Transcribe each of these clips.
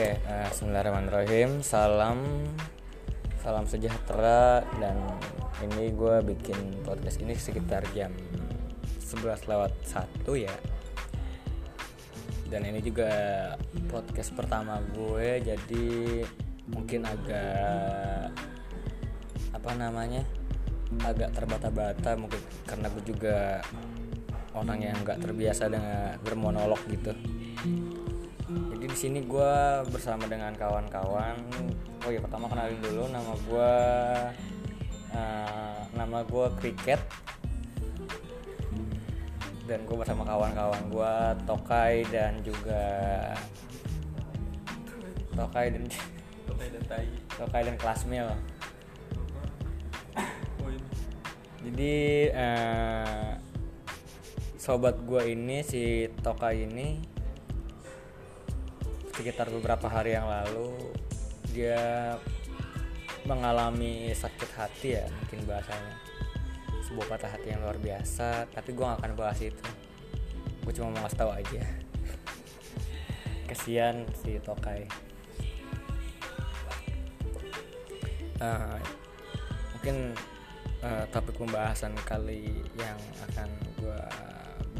Oke, eh, Bismillahirrahmanirrahim. Salam, salam sejahtera dan ini gue bikin podcast ini sekitar jam 11 lewat 1 ya. Dan ini juga podcast pertama gue, jadi mungkin agak apa namanya, agak terbata-bata mungkin karena gue juga orang yang nggak terbiasa dengan bermonolog gitu jadi di sini gue bersama dengan kawan-kawan oh ya pertama kenalin dulu nama gue uh, nama gue Cricket dan gue bersama kawan-kawan gue Tokai dan juga Tokai dan Tokai dan Tai. Tokai dan Klasmil Oh ini. jadi eh, sobat gue ini si Tokai ini sekitar beberapa hari yang lalu dia mengalami sakit hati ya mungkin bahasanya. Sebuah patah hati yang luar biasa tapi gue gak akan bahas itu. Gue cuma mau ngasih tahu aja. Kesian si Tokai. Eh, mungkin eh, topik pembahasan kali yang akan gue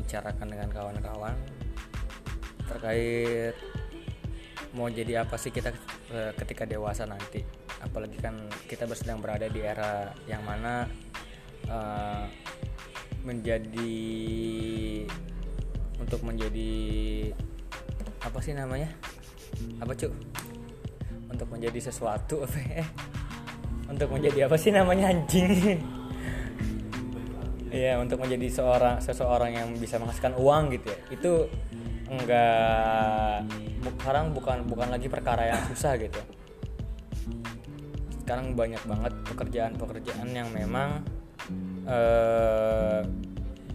bicarakan dengan kawan-kawan terkait mau jadi apa sih kita eh, ketika dewasa nanti? Apalagi kan kita sedang berada di era yang mana eh, menjadi untuk menjadi apa sih namanya? Apa cuk? Untuk menjadi sesuatu apa ya? Untuk menjadi apa sih namanya anjing? Iya untuk menjadi seorang seseorang yang bisa menghasilkan uang gitu ya. Itu enggak bu- sekarang bukan bukan lagi perkara yang susah gitu. Sekarang banyak banget pekerjaan-pekerjaan yang memang eh,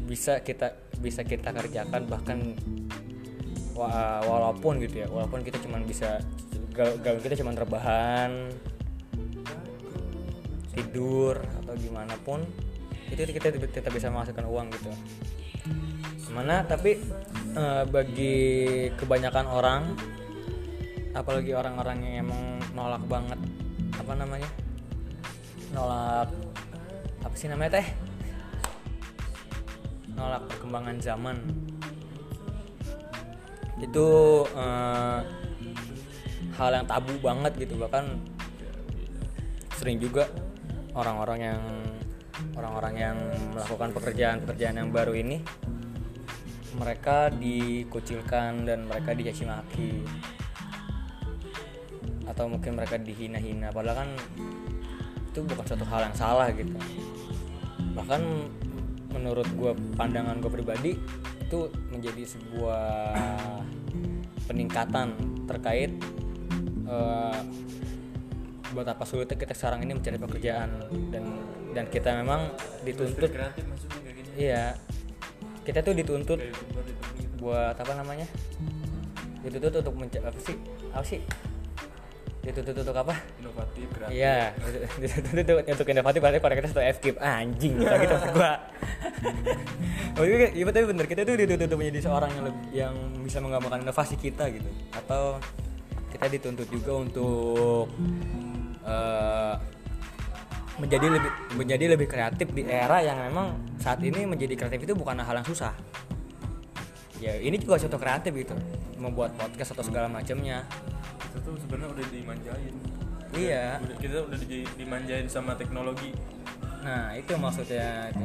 bisa kita bisa kita kerjakan bahkan wa- walaupun gitu ya walaupun kita cuman bisa gaul kita cuman rebahan tidur atau gimana pun itu kita tetap bisa menghasilkan uang gitu. Mana tapi eh, bagi kebanyakan orang apalagi orang-orang yang emang nolak banget apa namanya nolak apa sih namanya teh? Nolak perkembangan zaman. Itu eh, hal yang tabu banget gitu bahkan sering juga orang-orang yang orang-orang yang melakukan pekerjaan-pekerjaan yang baru ini mereka dikucilkan dan mereka dicaci maki atau mungkin mereka dihina-hina. Padahal kan itu bukan suatu hal yang salah gitu. Bahkan menurut gue pandangan gue pribadi itu menjadi sebuah peningkatan terkait eh, buat apa sulitnya kita sekarang ini mencari pekerjaan. Dan dan kita memang dituntut iya kita tuh dituntut gitu. buat apa namanya dituntut untuk mencari apa sih apa sih dituntut untuk apa Inovatif, kreatif. Iya, dituntut untuk, inovatif berarti kita satu escape ah, anjing gitu maksud gua. oh iya, iya tapi bener kita tuh dituntut untuk menjadi seorang yang lebih, yang bisa menggambarkan inovasi kita gitu atau kita dituntut juga untuk eh, menjadi lebih menjadi lebih kreatif di era yang memang saat ini menjadi kreatif itu bukan hal yang susah ya ini juga contoh kreatif gitu membuat podcast atau segala macamnya Kita tuh sebenarnya udah dimanjain. Iya. Udah, kita udah di- dimanjain sama teknologi. Nah itu maksudnya itu.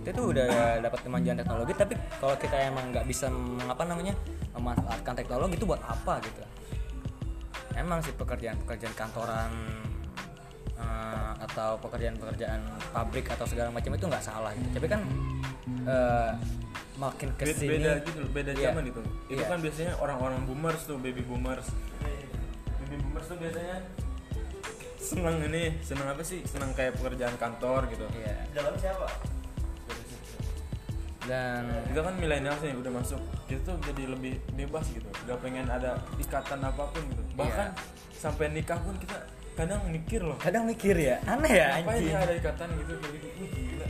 Kita tuh udah dapat kemanjaan teknologi tapi kalau kita emang nggak bisa meng- apa namanya memanfaatkan teknologi itu buat apa gitu? Emang sih pekerjaan-pekerjaan kantoran eh, atau pekerjaan-pekerjaan pabrik atau segala macam itu nggak salah gitu. Tapi kan eh, makin ke sini beda gitu, beda Iya. zaman gitu. Itu Iya. kan biasanya orang-orang boomers tuh, baby boomers. Baby boomers tuh biasanya seneng ini, seneng apa sih? Seneng kayak pekerjaan kantor gitu. Iya. dalam siapa Dan kita kan milenial sih udah masuk kita tuh jadi lebih bebas gitu gak pengen ada ikatan apa pun gitu bahkan sampai nikah pun kita kadang mikir loh. Kadang mikir ya. Aneh ya apa ya ada ikatan gitu kayak gitu Wih, gila.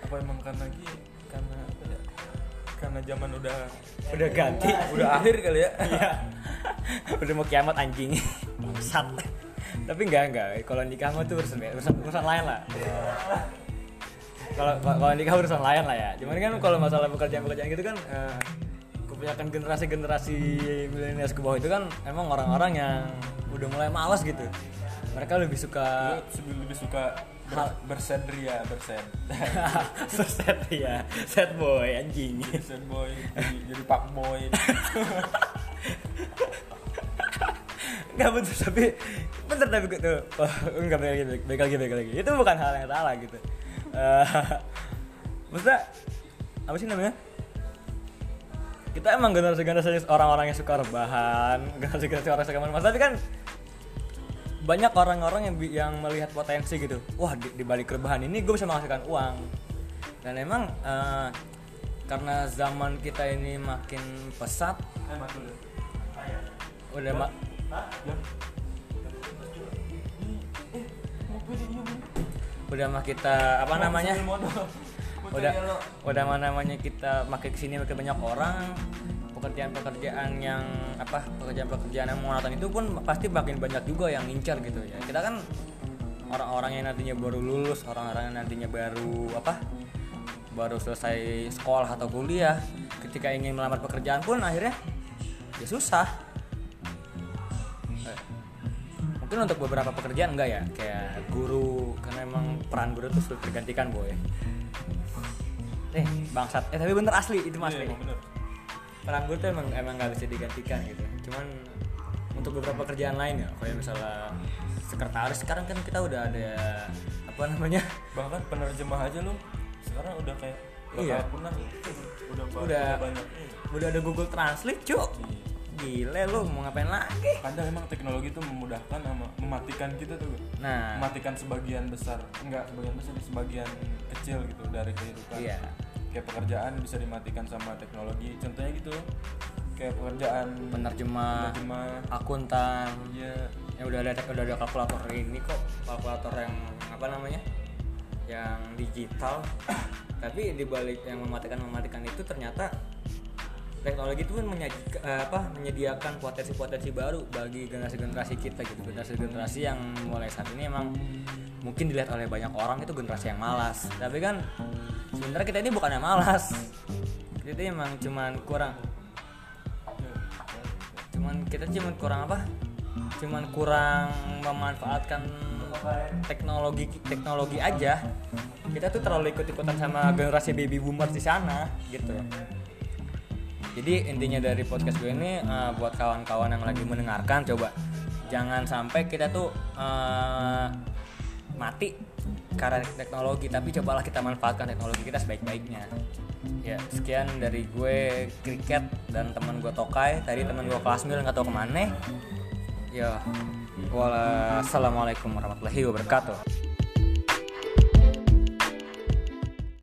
Apa emang karena lagi karena apa ya? Karena zaman udah Udah ganti. udah akhir kali ya. Iya. udah mau kiamat anjing. Bangsat. Tapi enggak enggak kalau nikah mah tuh urusan urusan, urusan lain lah. Kalau kalau nikah urusan lain lah ya. Cuman kan kalau masalah pekerjaan pekerjaan gitu kan eh, kebanyakan generasi generasi milenial ke bawah itu kan emang orang-orang yang udah mulai malas gitu mereka lebih suka Lu lebih suka ber, bersedria bersen ya set boy anjing bersen boy jadi, jadi pak boy Enggak betul tapi bener tapi gitu. Oh, enggak baik lagi, baik, lagi, baik lagi. Itu bukan hal yang salah gitu. Eh, maksudnya apa sih namanya? Kita emang generasi-generasi orang-orang yang suka rebahan, generasi-generasi orang suka main Tapi kan banyak orang-orang yang yang melihat potensi gitu. Wah, di, di balik rebahan ini gue bisa menghasilkan uang. Dan emang eh, karena zaman kita ini makin pesat, eh udah. Ma- eh udah mah kita apa namanya udah udah mana namanya kita makin ke sini makin banyak orang pekerjaan-pekerjaan yang apa pekerjaan-pekerjaan yang monoton itu pun pasti makin banyak juga yang ngincar gitu ya. Kita kan orang-orang yang nantinya baru lulus orang-orang yang nantinya baru apa baru selesai sekolah atau kuliah ketika ingin melamar pekerjaan pun akhirnya ya susah. Eh, mungkin untuk beberapa pekerjaan enggak ya? Kayak guru karena emang peran guru tuh sulit tergantikan boy eh bangsat eh tapi bener asli itu mas Iya, bener. peran guru tuh emang emang nggak bisa digantikan gitu cuman untuk beberapa pekerjaan lain ya kayak misalnya sekretaris sekarang kan kita udah ada apa namanya bahkan penerjemah aja lu sekarang udah kayak Iya. punah udah Udah. banyak Iya. udah ada Google Translate cuk gile lu mau ngapain lagi? Kadang emang teknologi itu memudahkan sama mematikan kita tuh nah. Mematikan sebagian besar enggak sebagian besar sebagian kecil gitu dari kehidupan. Iya. Kayak pekerjaan bisa dimatikan sama teknologi. Contohnya gitu kayak pekerjaan penerjemah penerjemah. akuntan. Ya ya udah ada udah ada kalkulator ini kok kalkulator yang apa namanya yang digital. Tapi di balik yang mematikan mematikan itu ternyata teknologi itu pun menyajikan eh, apa menyediakan potensi-potensi baru bagi generasi-generasi kita gitu. Generasi-generasi yang mulai saat ini emang mungkin dilihat oleh banyak orang itu generasi yang malas. Tapi kan sebenarnya kita ini bukan yang malas. Kita emang cuman kurang cuman kita cuman kurang apa? Cuman kurang memanfaatkan teknologi teknologi aja. Kita tuh terlalu ikut ikutan sama generasi baby boomers di sana gitu jadi intinya dari podcast gue ini eh, buat kawan-kawan yang lagi mendengarkan coba jangan sampai kita tuh eh, mati karena teknologi tapi cobalah kita manfaatkan teknologi kita sebaik-baiknya. Ya sekian dari gue kriket dan teman gue Tokai. Tadi teman gue kelas mil nggak tahu ke mana. Ya wassalamualaikum warahmatullahi wabarakatuh